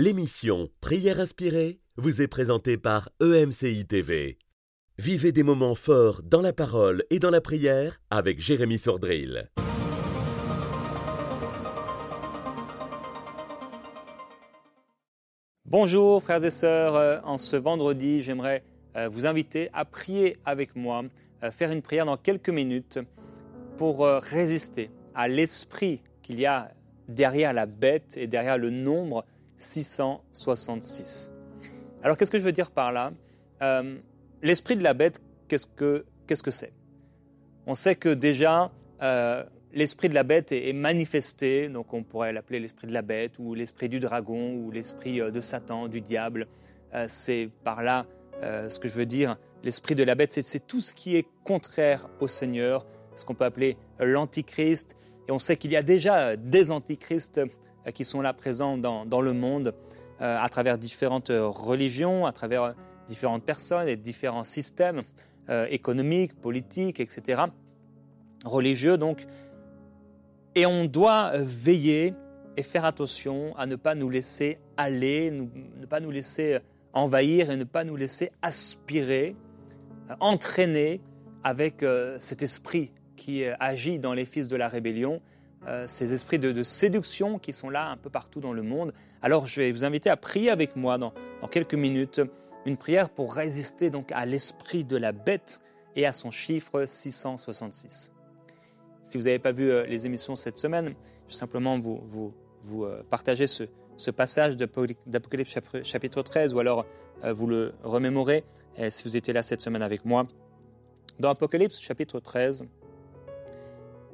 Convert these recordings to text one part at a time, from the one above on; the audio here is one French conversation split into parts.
L'émission Prière inspirée vous est présentée par EMCI TV. Vivez des moments forts dans la parole et dans la prière avec Jérémy Sordrill. Bonjour frères et sœurs, Euh, en ce vendredi j'aimerais euh, vous inviter à prier avec moi, euh, faire une prière dans quelques minutes pour résister à l'esprit qu'il y a derrière la bête et derrière le nombre 666. Alors qu'est-ce que je veux dire par là? Euh, L'esprit de la bête, qu'est-ce que qu'est-ce que c'est? On sait que déjà euh, l'esprit de la bête est, est manifesté, donc on pourrait l'appeler l'esprit de la bête ou l'esprit du dragon ou l'esprit euh, de Satan, du diable. C'est par là ce que je veux dire. L'esprit de la bête, c'est- c'est tout ce qui est contraire au Seigneur, ce qu'on peut appeler l'antichrist. Et on sait qu'il y a déjà des antichrists qui sont là présents dans, le monde euh, à travers différentes euh, religions, à travers euh, différentes personnes et différents systèmes euh, économiques, politiques, etc. Religieux donc. Et on doit euh, veiller et faire attention à ne pas nous laisser aller, ne pas nous laisser euh, envahir et ne pas nous laisser aspirer, euh, entraîner avec euh, cet esprit qui euh, agit dans les fils de la rébellion, euh, ces esprits de, séduction qui sont là un peu partout dans le monde. Alors je vais vous inviter à prier avec moi dans, quelques minutes, une prière pour résister donc à l'esprit de la bête et à son chiffre 666. Si vous n'avez pas vu euh, les émissions cette semaine, je vais simplement vous, vous, euh, partager ce, ce passage d'Apocalypse d'Apocalypse chap- chapitre 13, ou alors vous le remémorez si vous étiez là cette semaine avec moi. Dans Apocalypse chapitre 13,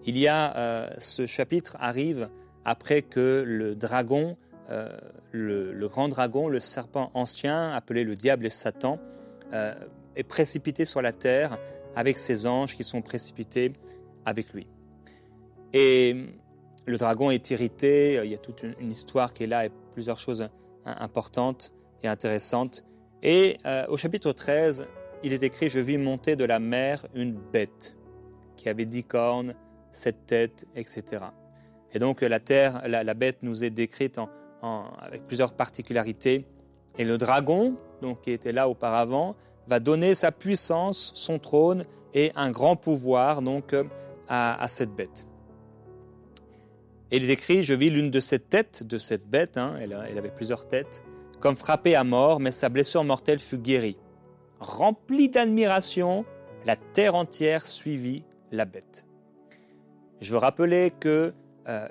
il y a euh, ce chapitre arrive après que le dragon, euh, le, grand dragon, le serpent ancien, appelé le diable et Satan, euh, est précipité sur la terre avec ses anges qui sont précipités avec lui. Et le dragon est irrité, il y a toute une, une histoire qui est là et plusieurs choses hein, importantes et intéressantes. Et au chapitre 13, il est écrit Je vis monter de la mer une bête qui avait dix cornes, sept têtes, etc. Et donc la terre, la, bête nous est décrite avec plusieurs particularités. Et le dragon, donc qui était là auparavant, va donner sa puissance, son trône et un grand pouvoir donc euh, à, cette bête. Et il est écrit, je vis l'une de ces têtes de cette bête, hein, elle, elle avait plusieurs têtes, comme frappée à mort, mais sa blessure mortelle fut guérie. Remplie d'admiration, la terre entière suivit la bête. Je veux rappeler que, euh,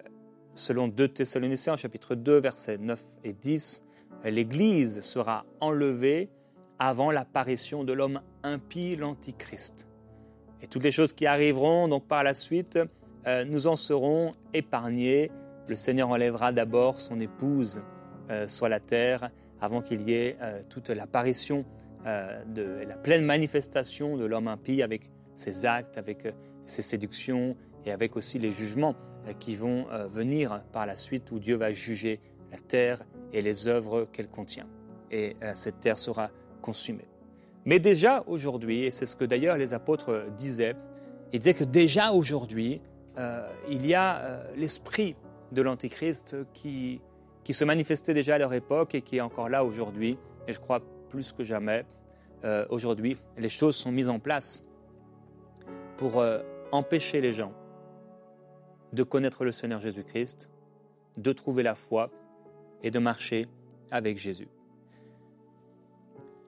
selon 2 Thessaloniciens, chapitre 2, versets 9 et 10, l'Église sera enlevée avant l'apparition de l'homme impie, l'Antichrist. Et toutes les choses qui arriveront donc par la suite, euh, nous en serons épargnés. Le Seigneur enlèvera d'abord son épouse euh, sur la terre avant qu'il y ait euh, toute l'apparition de la pleine manifestation de l'homme impie avec ses actes, avec ses séductions et avec aussi les jugements euh, qui vont euh, venir par la suite où Dieu va juger la terre et les œuvres qu'elle contient. Et euh, cette terre sera consumée. Mais déjà aujourd'hui, et c'est ce que d'ailleurs les apôtres disaient, ils disaient que déjà aujourd'hui, il y a l'esprit de l'Antichrist qui, qui se manifestait déjà à leur époque et qui est encore là aujourd'hui. Et je crois plus que jamais, aujourd'hui, les choses sont mises en place pour empêcher les gens de connaître le Seigneur Jésus-Christ, de trouver la foi et de marcher avec Jésus.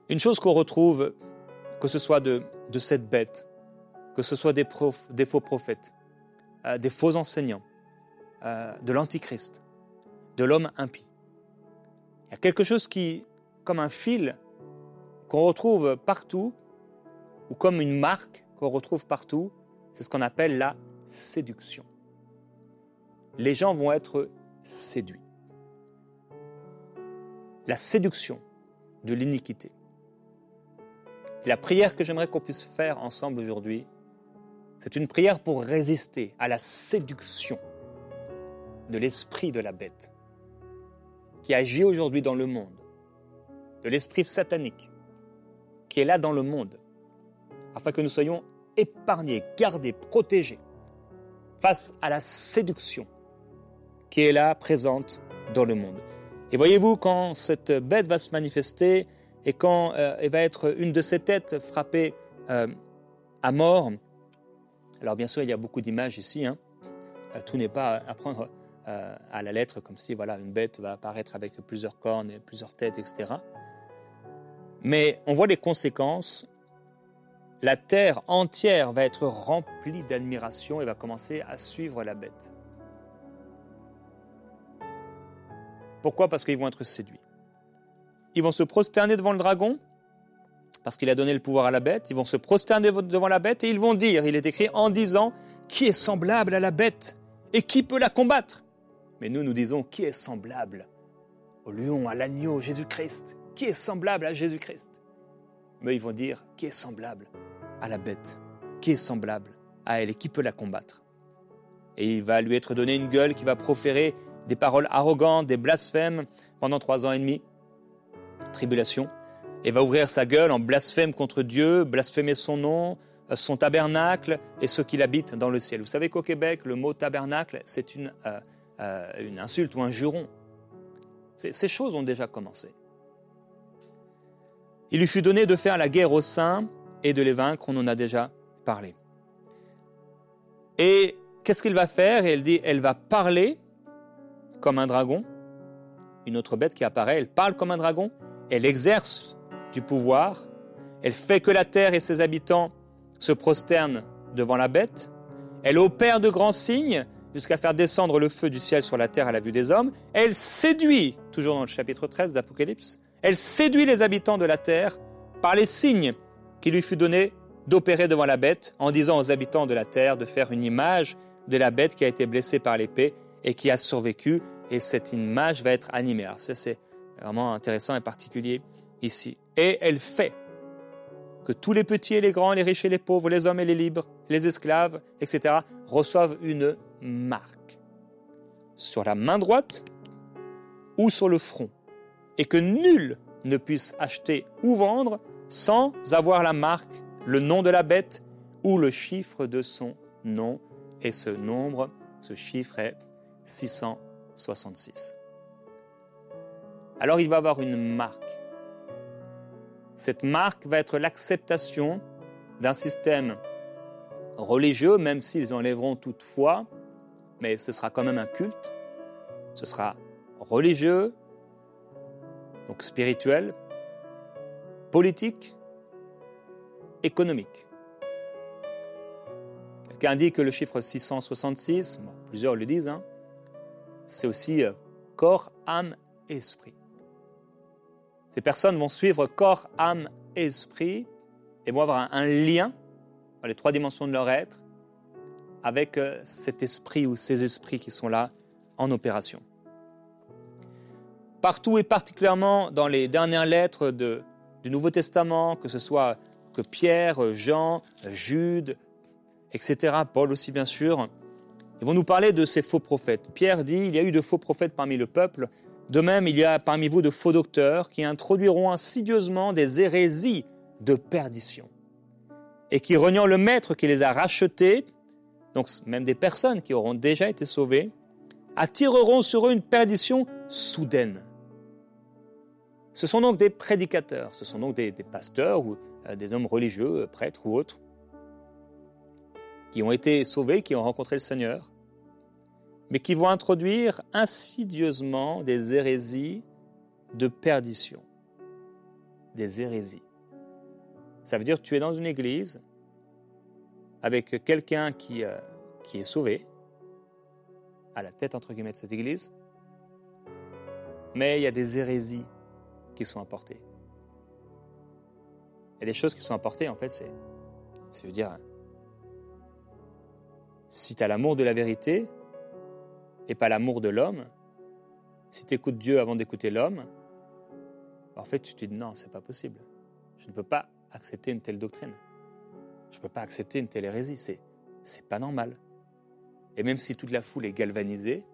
Une chose qu'on retrouve, que ce soit de, cette bête, que ce soit des faux prophètes, euh, des faux enseignants, euh, de l'antichrist, de l'homme impie. Il y a quelque chose qui, comme un fil qu'on retrouve partout, ou comme une marque qu'on retrouve partout, c'est ce qu'on appelle la séduction. Les gens vont être séduits. La séduction de l'iniquité. La prière que j'aimerais qu'on puisse faire ensemble aujourd'hui, c'est une prière pour résister à la séduction de l'esprit de la bête qui agit aujourd'hui dans le monde, de l'esprit satanique qui est là dans le monde, afin que nous soyons épargnés, gardés, protégés face à la séduction qui est là présente dans le monde. Et voyez-vous, quand cette bête va se manifester et quand euh, elle va être une de ses têtes frappée euh, à mort, alors bien sûr, il y a beaucoup d'images ici, hein. Euh, tout n'est pas à prendre à la lettre comme si voilà, une bête va apparaître avec plusieurs cornes et plusieurs têtes, etc. Mais on voit les conséquences. La terre entière va être remplie d'admiration et va commencer à suivre la bête. Pourquoi? Parce qu'ils vont être séduits. Ils vont se prosterner devant le dragon, parce qu'il a donné le pouvoir à la bête. Ils vont se prosterner devant la bête et ils vont dire, il est écrit en disant, qui est semblable à la bête? Et qui peut la combattre? Mais nous, nous disons, qui est semblable au lion, à l'agneau, Jésus-Christ? Qui est semblable à Jésus-Christ? Mais ils vont dire, qui est semblable à la bête? Qui est semblable à elle et qui peut la combattre? Et il va lui être donné une gueule qui va proférer des paroles arrogantes, des blasphèmes pendant trois ans et demi. Tribulation. Et va ouvrir sa gueule en blasphème contre Dieu, blasphémer son nom, euh, son tabernacle et ceux qui l'habitent dans le ciel. Vous savez qu'au Québec, le mot tabernacle, c'est une, euh, euh, une insulte ou un juron. Ces choses ont déjà commencé. Il lui fut donné de faire la guerre aux saints et de les vaincre, on en a déjà parlé. Et qu'est-ce qu'il va faire? Elle dit, elle va parler comme un dragon, une autre bête qui apparaît, elle parle comme un dragon, elle exerce du pouvoir, elle fait que la terre et ses habitants se prosternent devant la bête, elle opère de grands signes jusqu'à faire descendre le feu du ciel sur la terre à la vue des hommes, elle séduit, toujours dans le chapitre 13 d'Apocalypse, elle séduit les habitants de la terre par les signes qui lui fut donné d'opérer devant la bête en disant aux habitants de la terre de faire une image de la bête qui a été blessée par l'épée et qui a survécu et cette image va être animée. Alors ça c'est vraiment intéressant et particulier ici. Et elle fait que tous les petits et les grands, les riches et les pauvres, les hommes et les libres, les esclaves, etc., reçoivent une marque sur la main droite ou sur le front, et que nul ne puisse acheter ou vendre sans avoir la marque, le nom de la bête ou le chiffre de son nom. Et ce nombre, ce chiffre est 600. 66. Alors il va avoir une marque. Cette marque va être l'acceptation d'un système religieux, même s'ils enlèveront toutefois, mais ce sera quand même un culte. Ce sera religieux, donc spirituel, politique, économique. Quelqu'un dit que le chiffre 666, plusieurs le disent, hein, c'est aussi euh, corps, âme, esprit. Ces personnes vont suivre corps, âme, esprit et vont avoir un, lien dans les trois dimensions de leur être avec euh, cet esprit ou ces esprits qui sont là en opération. Partout et particulièrement dans les dernières lettres du Nouveau Testament, que ce soit que Pierre, Jean, Jude, etc., Paul aussi bien sûr, ils vont nous parler de ces faux prophètes. Pierre dit, il y a eu de faux prophètes parmi le peuple. De même, il y a parmi vous de faux docteurs qui introduiront insidieusement des hérésies de perdition et qui, reniant le maître qui les a rachetés, donc même des personnes qui auront déjà été sauvées, attireront sur eux une perdition soudaine. Ce sont donc des prédicateurs, ce sont donc des, pasteurs ou euh, des hommes religieux, euh, prêtres ou autres, qui ont été sauvés, qui ont rencontré le Seigneur, mais qui vont introduire insidieusement des hérésies de perdition. Des hérésies. Ça veut dire que tu es dans une église avec quelqu'un qui, euh, qui est sauvé, à la tête entre guillemets de cette église, mais il y a des hérésies qui sont apportées. A des choses qui sont apportées, en fait, c'est, c'est dire, si tu as l'amour de la vérité et pas l'amour de l'homme, si tu écoutes Dieu avant d'écouter l'homme, en fait, tu te dis non, c'est pas possible. Je ne peux pas accepter une telle doctrine. Je ne peux pas accepter une telle hérésie. C'est, c'est pas normal. Et même si toute la foule est galvanisée,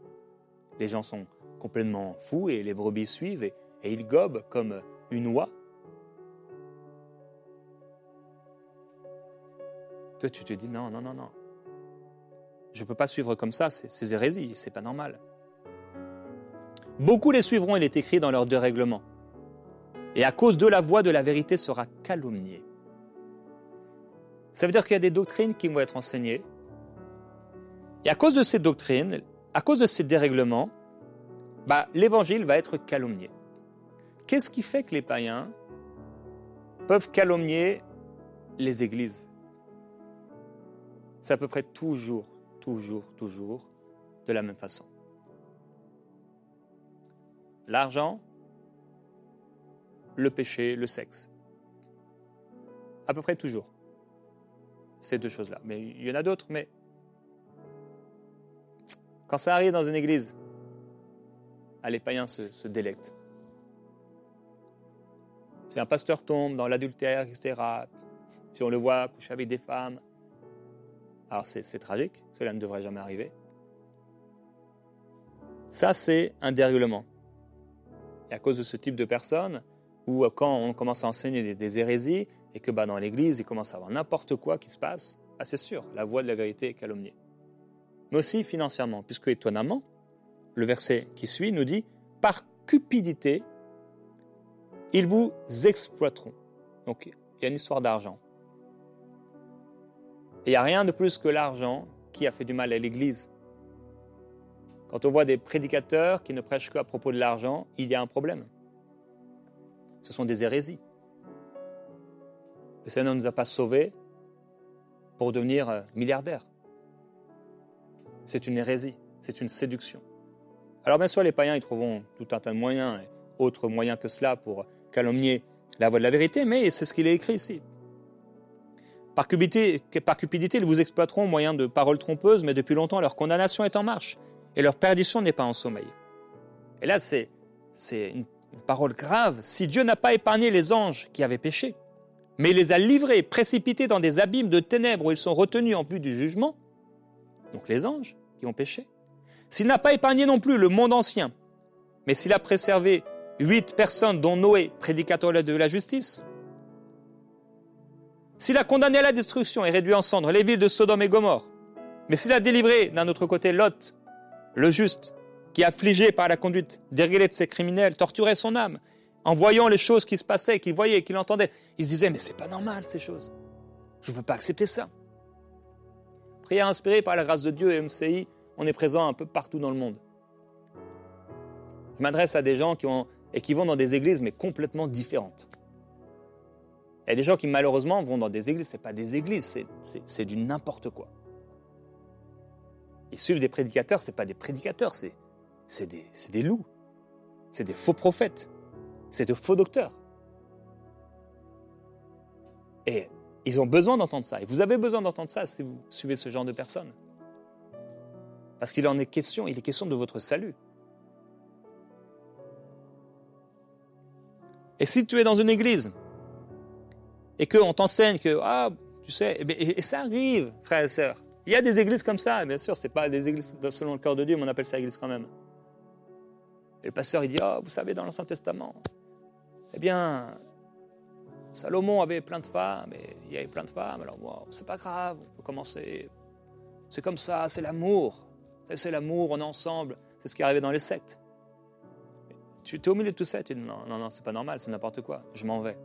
les gens sont complètement fous et les brebis suivent et, et ils gobent comme une oie. Toi, tu te dis non, non, non, non. Je ne peux pas suivre comme ça ces hérésies, c'est pas normal. Beaucoup les suivront, il est écrit dans leurs deux règlements. Et à cause de la voix de la vérité sera calomniée. Ça veut dire qu'il y a des doctrines qui vont être enseignées. Et à cause de ces doctrines, à cause de ces dérèglements, bah, l'évangile va être calomnié. Qu'est-ce qui fait que les païens peuvent calomnier les églises? C'est à peu près toujours, toujours, toujours de la même façon. L'argent, le péché, le sexe. À peu près toujours. Ces deux choses-là. Mais il y en a d'autres, mais quand ça arrive dans une église, les païens se, délectent. Si un pasteur tombe dans l'adultère, etc., si on le voit coucher avec des femmes, alors c'est tragique, cela ne devrait jamais arriver. Ça, c'est un dérèglement. Et à cause de ce type de personnes, ou quand on commence à enseigner des, hérésies, et que bah, dans l'Église, il commence à avoir n'importe quoi qui se passe, ah, c'est sûr, la voix de la vérité est calomniée. Mais aussi financièrement, puisque étonnamment, le verset qui suit nous dit, par cupidité, ils vous exploiteront. Donc il y a une histoire d'argent. Il n'y a rien de plus que l'argent qui a fait du mal à l'Église. Quand on voit des prédicateurs qui ne prêchent qu'à propos de l'argent, il y a un problème. Ce sont des hérésies. Le Seigneur ne nous a pas sauvés pour devenir euh, milliardaires. C'est une hérésie, c'est une séduction. Alors bien sûr, les païens, ils trouveront tout un tas de moyens, et autres moyens que cela, pour calomnier la voix de la vérité, mais c'est ce qu'il est écrit ici. Par cupidité, ils vous exploiteront au moyen de paroles trompeuses, mais depuis longtemps, leur condamnation est en marche, et leur perdition n'est pas en sommeil. Et là, c'est une, une parole grave. Si Dieu n'a pas épargné les anges qui avaient péché, mais il les a livrés, précipités dans des abîmes de ténèbres où ils sont retenus en vue du jugement, donc les anges qui ont péché, s'il n'a pas épargné non plus le monde ancien, mais s'il a préservé huit personnes, dont Noé, prédicateur de la justice, s'il a condamné à la destruction et réduit en cendres les villes de Sodome et Gomorre, mais s'il a délivré d'un autre côté Lot, le juste, qui, affligé par la conduite déréglée de ses criminels, torturait son âme, en voyant les choses qui se passaient, qu'il voyait, qu'il entendait, il se disait, mais c'est pas normal ces choses. Je ne peux pas accepter ça. Prière inspirée par la grâce de Dieu et MCI, on est présent un peu partout dans le monde. Je m'adresse à des gens qui, ont, et qui vont dans des églises, mais complètement différentes. Il y a des gens qui, malheureusement, vont dans des églises, ce n'est pas des églises, c'est du n'importe quoi. Ils suivent des prédicateurs, ce n'est pas des prédicateurs, c'est des, des loups. C'est des faux prophètes. C'est de faux docteurs. Et ils ont besoin d'entendre ça. Et vous avez besoin d'entendre ça si vous suivez ce genre de personnes. Parce qu'il en est question, il est question de votre salut. Et si tu es dans une église et qu'on t'enseigne que, ah, tu sais, eh et, ça arrive, frères et sœurs. Il y a des églises comme ça, bien sûr, ce n'est pas des églises selon le cœur de Dieu, mais on appelle ça église quand même. Et le pasteur, il dit, ah, vous savez, dans l'Ancien Testament, eh bien, Salomon avait plein de femmes, et il y avait plein de femmes, alors bon, c'est pas grave, on peut commencer. C'est comme ça, c'est l'amour c'est l'amour, on est ensemble. C'est ce qui est arrivé dans les sectes. Tu es au milieu de tout ça, tu dis non, non, c'est pas normal, c'est n'importe quoi, je m'en vais.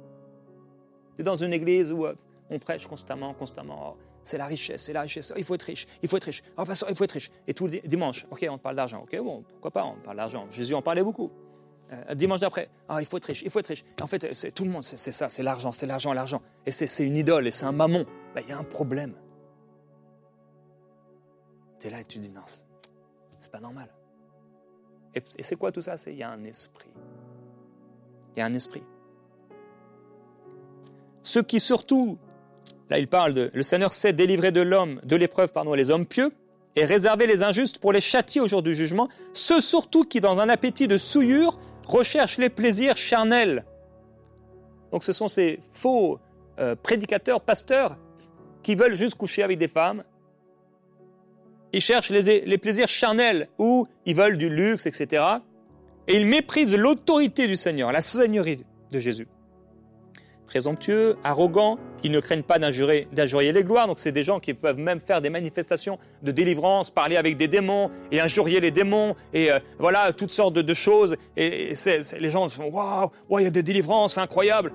Tu es dans une église où euh, on prêche constamment, constamment. Oh, c'est la richesse, c'est la richesse. Oh, il faut être riche, il faut être riche. Oh, pasteur, il faut être riche. Et tout dimanche, ok, on parle d'argent. Ok, bon, pourquoi pas, on parle d'argent. Jésus en parlait beaucoup. Euh, dimanche d'après, ah, il faut être riche, il faut être riche. en fait, tout le monde, c'est ça, c'est l'argent, c'est l'argent, l'argent. Et c'est une idole, et c'est un mammon. Ben, il y a un problème. Tu es là et tu dis non, c'est pas normal. Et, c'est quoi tout ça? Il y a un esprit. Il y a un esprit. Ce qui surtout, là il parle de, le Seigneur sait délivrer de l'homme, de l'épreuve, pardon, les hommes pieux, et réserver les injustes pour les châtier au jour du jugement, ceux surtout qui, dans un appétit de souillure, recherchent les plaisirs charnels. Donc ce sont ces faux euh, prédicateurs, pasteurs, qui veulent juste coucher avec des femmes, ils cherchent les, plaisirs charnels ou ils veulent du luxe, etc. Et ils méprisent l'autorité du Seigneur, la seigneurie de Jésus. Présomptueux, arrogants, ils ne craignent pas d'injurier les gloires, donc c'est des gens qui peuvent même faire des manifestations de délivrance, parler avec des démons et injurier les démons, et euh, voilà, toutes sortes de, choses, et, les gens se font Waouh, il y a des délivrances incroyables.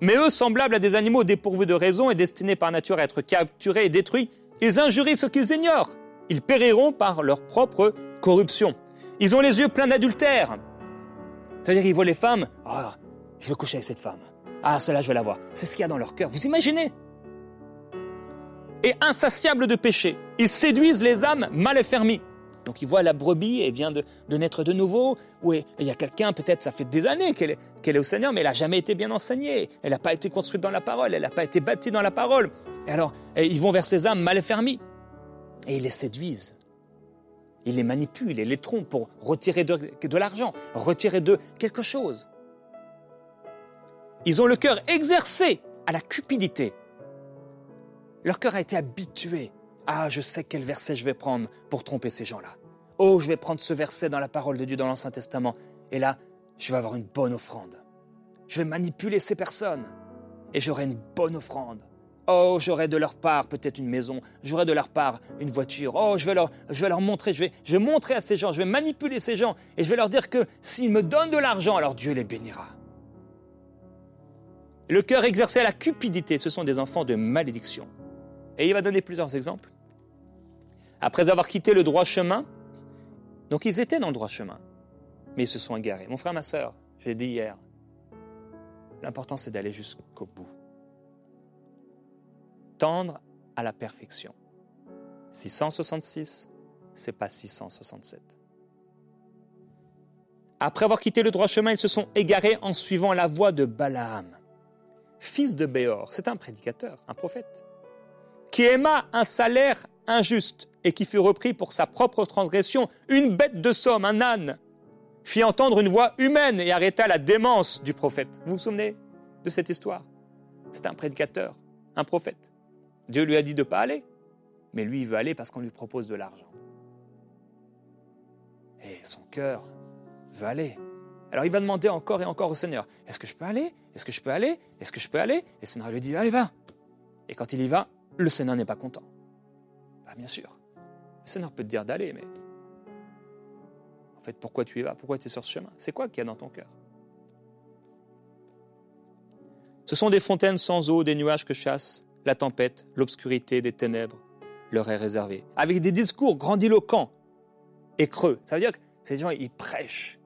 Mais eux, semblables à des animaux dépourvus de raison et destinés par nature à être capturés et détruits, ils injurient ce qu'ils ignorent. Ils périront par leur propre corruption. Ils ont les yeux pleins d'adultère. C'est-à-dire qu'ils voient les femmes, ah, je veux coucher avec cette femme. Ah, celle-là, je vais la voir. C'est ce qu'il y a dans leur cœur. Vous imaginez? Et insatiables de péché, ils séduisent les âmes mal effermies. Donc ils voient la brebis, elle vient de, naître de nouveau, ou il y a quelqu'un, peut-être ça fait des années qu'elle est, au Seigneur, mais elle n'a jamais été bien enseignée, elle n'a pas été construite dans la parole, elle n'a pas été bâtie dans la parole. Et alors, ils vont vers ces âmes mal effermies, et ils les séduisent. Ils les manipulent et les trompent pour retirer de, de l'argent, retirer de quelque chose. Ils ont le cœur exercé à la cupidité. Leur cœur a été habitué. Ah, je sais quel verset je vais prendre pour tromper ces gens-là. Oh, je vais prendre ce verset dans la parole de Dieu dans l'Ancien Testament. Et là, je vais avoir une bonne offrande. Je vais manipuler ces personnes. Et j'aurai une bonne offrande. Oh, j'aurai de leur part peut-être une maison, j'aurai de leur part une voiture. Oh, je vais leur, je vais leur montrer, je vais, je vais montrer à ces gens, je vais manipuler ces gens et je vais leur dire que s'ils me donnent de l'argent, alors Dieu les bénira. Le cœur exercé à la cupidité, ce sont des enfants de malédiction. Et il va donner plusieurs exemples. Après avoir quitté le droit chemin, donc ils étaient dans le droit chemin, mais ils se sont égarés. Mon frère, ma soeur, j'ai dit hier, l'important c'est d'aller jusqu'au bout. Tendre à la perfection. 666, c'est pas 667. Après avoir quitté le droit chemin, ils se sont égarés en suivant la voie de Balaam fils de Béor, c'est un prédicateur, un prophète, qui aima un salaire injuste et qui fut repris pour sa propre transgression, une bête de somme, un âne, fit entendre une voix humaine et arrêta la démence du prophète. Vous vous souvenez de cette histoire? C'est un prédicateur, un prophète. Dieu lui a dit de ne pas aller, mais lui il veut aller parce qu'on lui propose de l'argent. Et son cœur veut aller. Alors il va demander encore et encore au Seigneur, est-ce que je peux aller? Est-ce que je peux aller? Est-ce que je peux aller? Et le Seigneur lui dit, allez, va. Et quand il y va, le Seigneur n'est pas content. Bah, bien sûr. Le Seigneur peut te dire d'aller, mais en fait, pourquoi tu y vas? Pourquoi tu es sur ce chemin? C'est quoi qu'il y a dans ton cœur? Ce sont des fontaines sans eau, des nuages que chasse la tempête, l'obscurité des ténèbres leur est réservée. Avec des discours grandiloquents et creux. Ça veut dire que ces gens, ils prêchent,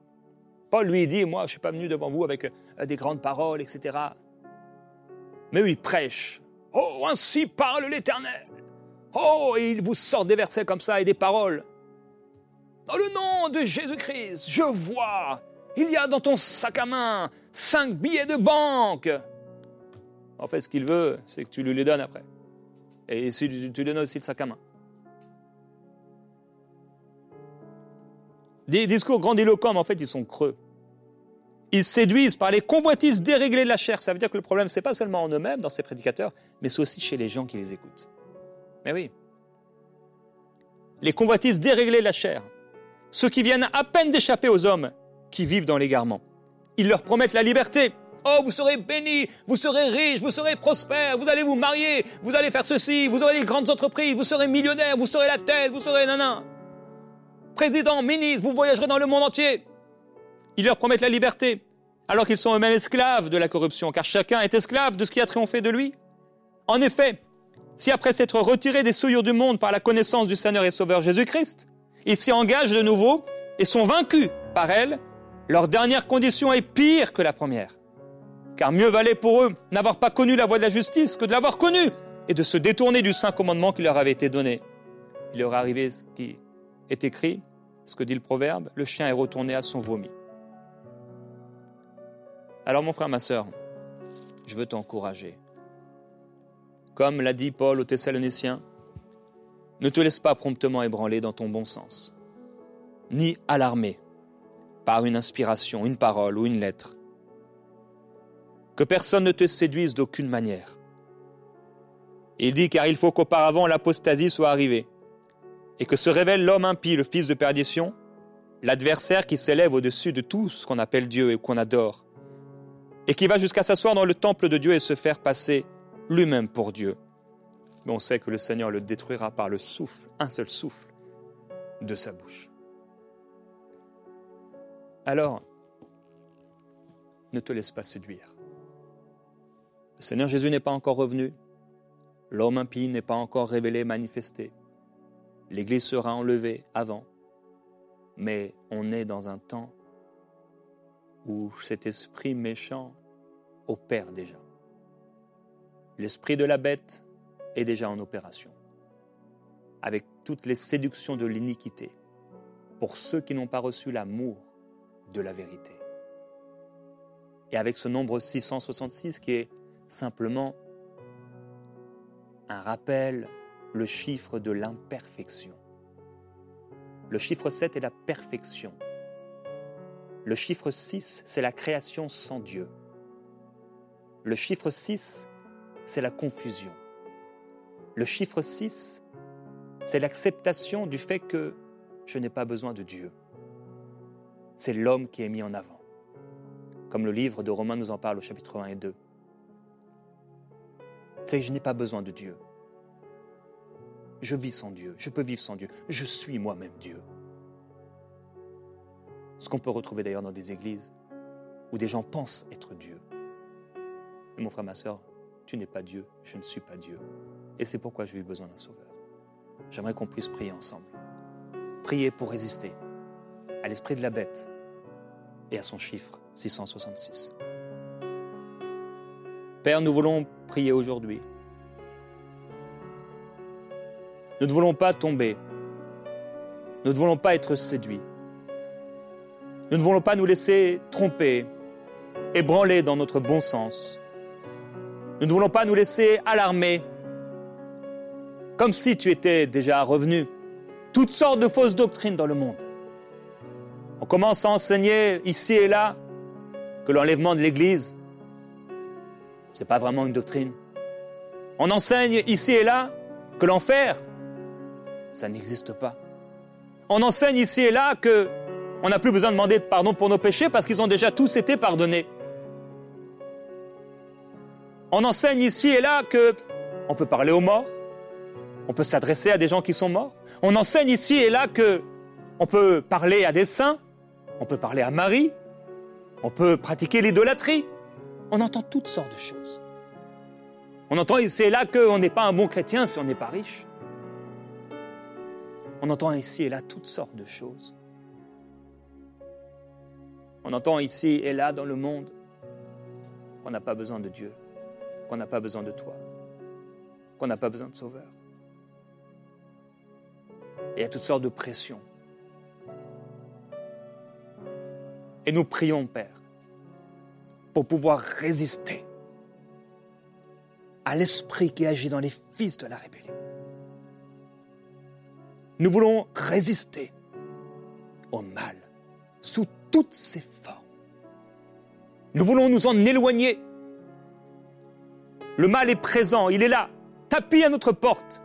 Paul lui dit, moi je ne suis pas venu devant vous avec euh, des grandes paroles, etc. Mais oui, prêche. Oh, ainsi parle l'Éternel. Oh, et il vous sort des versets comme ça et des paroles. Dans le nom de Jésus-Christ, je vois, il y a dans ton sac à main cinq billets de banque. En fait, ce qu'il veut, c'est que tu lui les donnes après. Et tu lui donnes aussi le sac à main. Des discours grandiloquents, mais en fait, ils sont creux. Ils séduisent par les convoitises déréglées de la chair. Ça veut dire que le problème, ce n'est pas seulement en eux-mêmes, dans ces prédicateurs, mais c'est aussi chez les gens qui les écoutent. Mais oui. Les convoitises déréglées de la chair. Ceux qui viennent à peine d'échapper aux hommes qui vivent dans l'égarement. Ils leur promettent la liberté. Oh, vous serez bénis, vous serez riches, vous serez prospères, vous allez vous marier, vous allez faire ceci, vous aurez des grandes entreprises, vous serez millionnaire, vous serez la tête, vous serez nanan président, ministre, vous voyagerez dans le monde entier. Ils leur promettent la liberté, alors qu'ils sont eux-mêmes esclaves de la corruption, car chacun est esclave de ce qui a triomphé de lui. En effet, si après s'être retirés des souillures du monde par la connaissance du Seigneur et Sauveur Jésus-Christ, ils s'y engagent de nouveau et sont vaincus par elle, leur dernière condition est pire que la première. Car mieux valait pour eux n'avoir pas connu la voie de la justice que de l'avoir connue et de se détourner du saint commandement qui leur avait été donné. Il leur arrivé ce qui est écrit, ce que dit le proverbe, le chien est retourné à son vomi. Alors mon frère, ma sœur, je veux t'encourager. Comme l'a dit Paul aux Thessaloniciens, ne te laisse pas promptement ébranler dans ton bon sens, ni alarmer par une inspiration, une parole ou une lettre. Que personne ne te séduise d'aucune manière. Il dit car il faut qu'auparavant l'apostasie soit arrivée, et que se révèle l'homme impie, le fils de perdition, l'adversaire qui s'élève au-dessus de tout ce qu'on appelle Dieu et qu'on adore, et qui va jusqu'à s'asseoir dans le temple de Dieu et se faire passer lui-même pour Dieu. Mais on sait que le Seigneur le détruira par le souffle, un seul souffle de sa bouche. Alors, ne te laisse pas séduire. Le Seigneur Jésus n'est pas encore revenu. L'homme impie n'est pas encore révélé, manifesté. L'Église sera enlevée avant. Mais on est dans un temps où cet esprit méchant opère déjà. L'esprit de la bête est déjà en opération, avec toutes les séductions de l'iniquité, pour ceux qui n'ont pas reçu l'amour de la vérité. Et avec ce nombre 666 qui est simplement un rappel, le chiffre de l'imperfection. Le chiffre 7 est la perfection. Le chiffre 6, c'est la création sans Dieu. Le chiffre 6, c'est la confusion. Le chiffre 6, c'est l'acceptation du fait que je n'ai pas besoin de Dieu. C'est l'homme qui est mis en avant. Comme le livre de Romains nous en parle au chapitre 1 et 2. C'est je n'ai pas besoin de Dieu. Je vis sans Dieu, je peux vivre sans Dieu, je suis moi-même Dieu. Ce qu'on peut retrouver d'ailleurs dans des églises où des gens pensent être Dieu. mon frère, ma soeur, tu n'es pas Dieu, je ne suis pas Dieu. Et c'est pourquoi j'ai eu besoin d'un sauveur. J'aimerais qu'on puisse prier ensemble. Prier pour résister à l'esprit de la bête et à son chiffre 666. Père, nous voulons prier aujourd'hui. Nous ne voulons pas tomber. Nous ne voulons pas être séduits. Nous ne voulons pas nous laisser tromper, ébranler dans notre bon sens. Nous ne voulons pas nous laisser alarmer, comme si tu étais déjà revenu. Toutes sortes de fausses doctrines dans le monde. On commence à enseigner ici et là que l'enlèvement de l'Église, ce n'est pas vraiment une doctrine. On enseigne ici et là que l'enfer, ça n'existe pas. On enseigne ici et là que on n'a plus besoin de demander pardon pour nos péchés parce qu'ils ont déjà tous été pardonnés. On enseigne ici et là que on peut parler aux morts, on peut s'adresser à des gens qui sont morts. On enseigne ici et là que on peut parler à des saints, on peut parler à Marie, on peut pratiquer l'idolâtrie. On entend toutes sortes de choses. On entend ici et là qu'on n'est pas un bon chrétien si on n'est pas riche. On entend ici et là toutes sortes de choses. On entend ici et là dans le monde qu'on n'a pas besoin de Dieu, qu'on n'a pas besoin de toi, qu'on n'a pas besoin de sauveur. Et il y a toutes sortes de pressions. Et nous prions, Père, pour pouvoir résister à l'esprit qui agit dans les fils de la rébellion. Nous voulons résister au mal sous toutes ses formes. Nous voulons nous en éloigner. Le mal est présent, il est là, tapis à notre porte.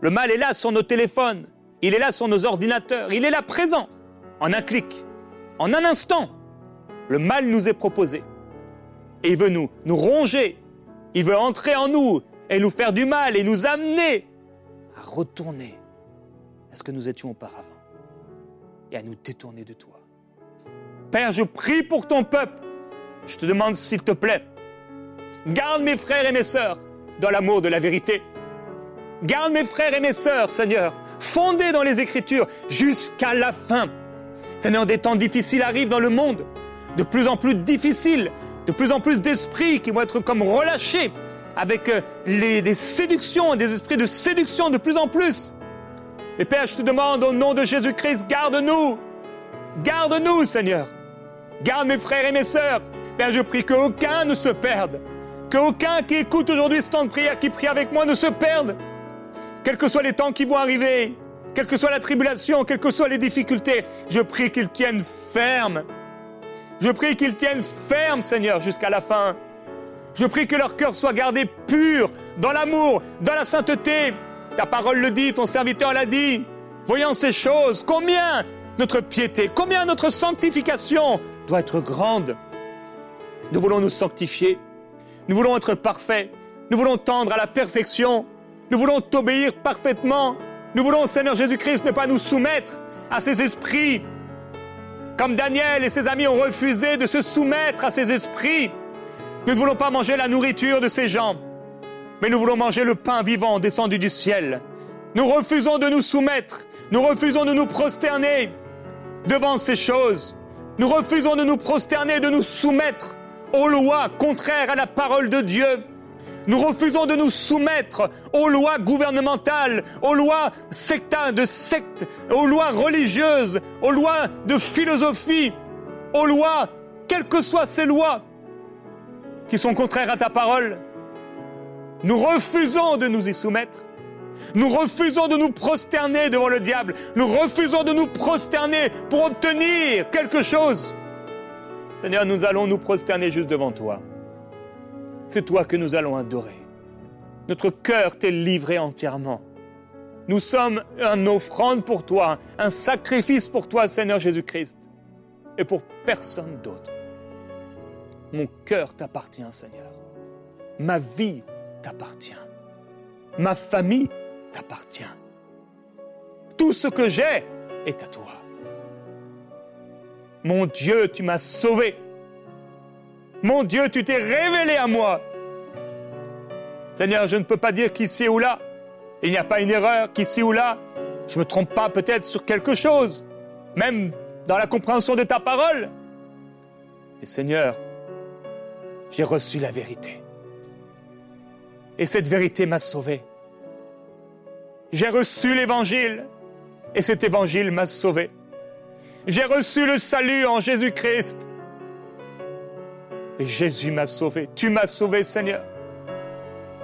Le mal est là sur nos téléphones, il est là sur nos ordinateurs, il est là présent, en un clic, en un instant. Le mal nous est proposé. Et il veut nous, nous ronger, il veut entrer en nous et nous faire du mal et nous amener à retourner à ce que nous étions auparavant et à nous détourner de toi? Père, je prie pour ton peuple. Je te demande, s'il te plaît, garde mes frères et mes sœurs dans l'amour de la vérité. Garde mes frères et mes sœurs, Seigneur, fondés dans les Écritures jusqu'à la fin. Seigneur, des temps difficiles arrivent dans le monde, de plus en plus difficiles, de plus en plus d'esprits qui vont être comme relâchés avec euh, des séductions, des esprits de séduction de plus en plus. Et Père, je te demande au nom de Jésus-Christ, garde-nous. Garde-nous, Seigneur. Garde mes frères et mes sœurs. Père, je prie qu'aucun ne se perde. Qu'aucun qui écoute aujourd'hui ce temps de prière, qui prie avec moi, ne se perde. Quels que soient les temps qui vont arriver, quelle que soit la tribulation, quelles que soient les difficultés, je prie qu'ils tiennent ferme. Je prie qu'ils tiennent ferme, Seigneur, jusqu'à la fin. Je prie que leur cœur soit gardé pur, dans l'amour, dans la sainteté. Ta parole le dit, ton serviteur l'a dit. Voyant ces choses, combien notre piété, combien notre sanctification doit être grande. Nous voulons nous sanctifier. Nous voulons être parfaits. Nous voulons tendre à la perfection. Nous voulons t'obéir parfaitement. Nous voulons, Seigneur Jésus-Christ, ne pas nous soumettre à ces esprits. Comme Daniel et ses amis ont refusé de se soumettre à ces esprits. Nous ne voulons pas manger la nourriture de ces gens, mais nous voulons manger le pain vivant descendu du ciel. Nous refusons de nous soumettre. Nous refusons de nous prosterner devant ces choses. Nous refusons de nous prosterner, de nous soumettre aux lois contraires à la parole de Dieu. Nous refusons de nous soumettre aux lois gouvernementales, aux lois sectaires, de sectes, aux lois religieuses, aux lois de philosophie, aux lois, quelles que soient ces lois qui sont contraires à ta parole. Nous refusons de nous y soumettre. Nous refusons de nous prosterner devant le diable. Nous refusons de nous prosterner pour obtenir quelque chose. Seigneur, nous allons nous prosterner juste devant toi. C'est toi que nous allons adorer. Notre cœur t'est livré entièrement. Nous sommes une offrande pour toi, un sacrifice pour toi, Seigneur Jésus-Christ, et pour personne d'autre. Mon cœur t'appartient, Seigneur. Ma vie t'appartient. Ma famille t'appartient. Tout ce que j'ai est à toi. Mon Dieu, tu m'as sauvé. Mon Dieu, tu t'es révélé à moi. Seigneur, je ne peux pas dire qu'ici ou là, il n'y a pas une erreur, qu'ici ou là, je ne me trompe pas peut-être sur quelque chose, même dans la compréhension de ta parole. Et Seigneur, j'ai reçu la vérité. Et cette vérité m'a sauvé. J'ai reçu l'évangile et cet évangile m'a sauvé. J'ai reçu le salut en Jésus-Christ. Et Jésus m'a sauvé. Tu m'as sauvé, Seigneur.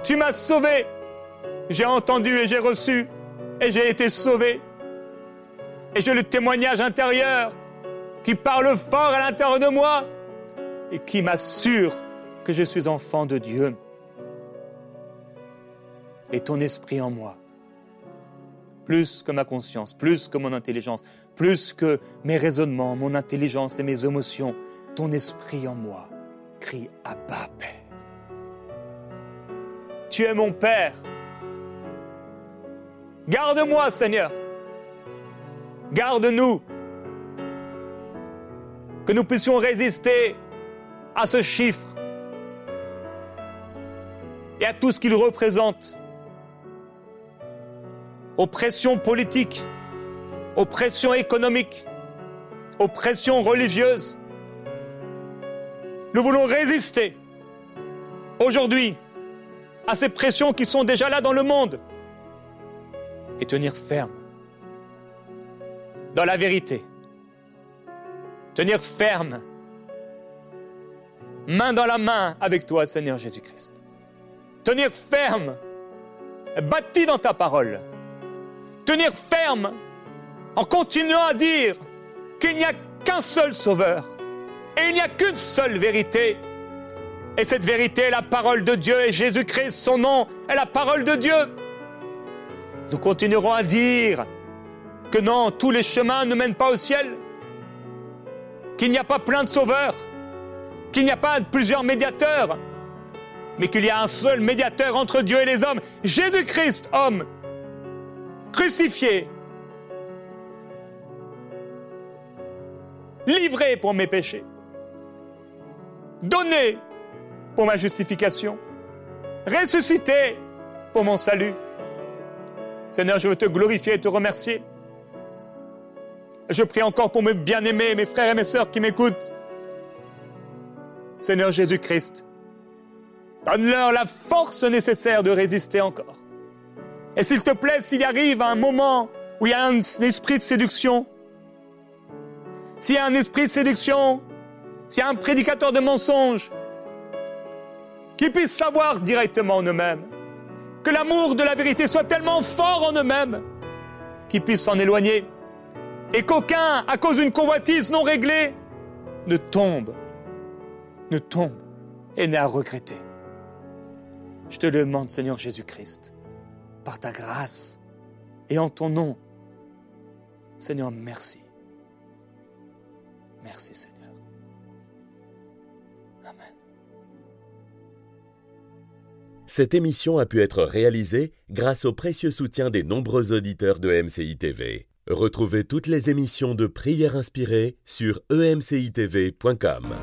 Tu m'as sauvé. J'ai entendu et j'ai reçu et j'ai été sauvé. Et j'ai le témoignage intérieur qui parle fort à l'intérieur de moi et qui m'assure que je suis enfant de Dieu. Et ton esprit en moi, plus que ma conscience, plus que mon intelligence, plus que mes raisonnements, mon intelligence et mes émotions, ton esprit en moi crie Abba Père. Tu es mon Père. Garde-moi, Seigneur. Garde-nous. Que nous puissions résister à ce chiffre et à tout ce qu'il représente. Oppression politique, oppression économique, oppression religieuse. Nous voulons résister aujourd'hui à ces pressions qui sont déjà là dans le monde et tenir ferme dans la vérité. Tenir ferme, main dans la main avec toi, Seigneur Jésus-Christ. Tenir ferme, bâti dans ta parole. Tenir ferme en continuant à dire qu'il n'y a qu'un seul sauveur et il n'y a qu'une seule vérité. Et cette vérité est la parole de Dieu et Jésus-Christ, son nom, est la parole de Dieu. Nous continuerons à dire que non, tous les chemins ne mènent pas au ciel, qu'il n'y a pas plein de sauveurs, qu'il n'y a pas plusieurs médiateurs, mais qu'il y a un seul médiateur entre Dieu et les hommes, Jésus-Christ, homme, crucifié, livré pour mes péchés, donné pour ma justification, ressuscité pour mon salut. Seigneur, je veux te glorifier et te remercier. Je prie encore pour mes bien-aimés, mes frères et mes sœurs qui m'écoutent. Seigneur Jésus-Christ, donne-leur la force nécessaire de résister encore. Et s'il te plaît, s'il arrive un moment où il y a un esprit de séduction, s'il y a un esprit de séduction, s'il y a un prédicateur de mensonges, qui puisse savoir directement en eux-mêmes, que l'amour de la vérité soit tellement fort en eux-mêmes, qu'ils puissent s'en éloigner, et qu'aucun, à cause d'une convoitise non réglée, ne tombe, ne tombe et n'ait à regretter. Je te le demande, Seigneur Jésus-Christ, par ta grâce et en ton nom. Seigneur, merci. Merci, Seigneur. Amen. Cette émission a pu être réalisée grâce au précieux soutien des nombreux auditeurs de MCI TV. Retrouvez toutes les émissions de prières inspirées sur emcitv.com.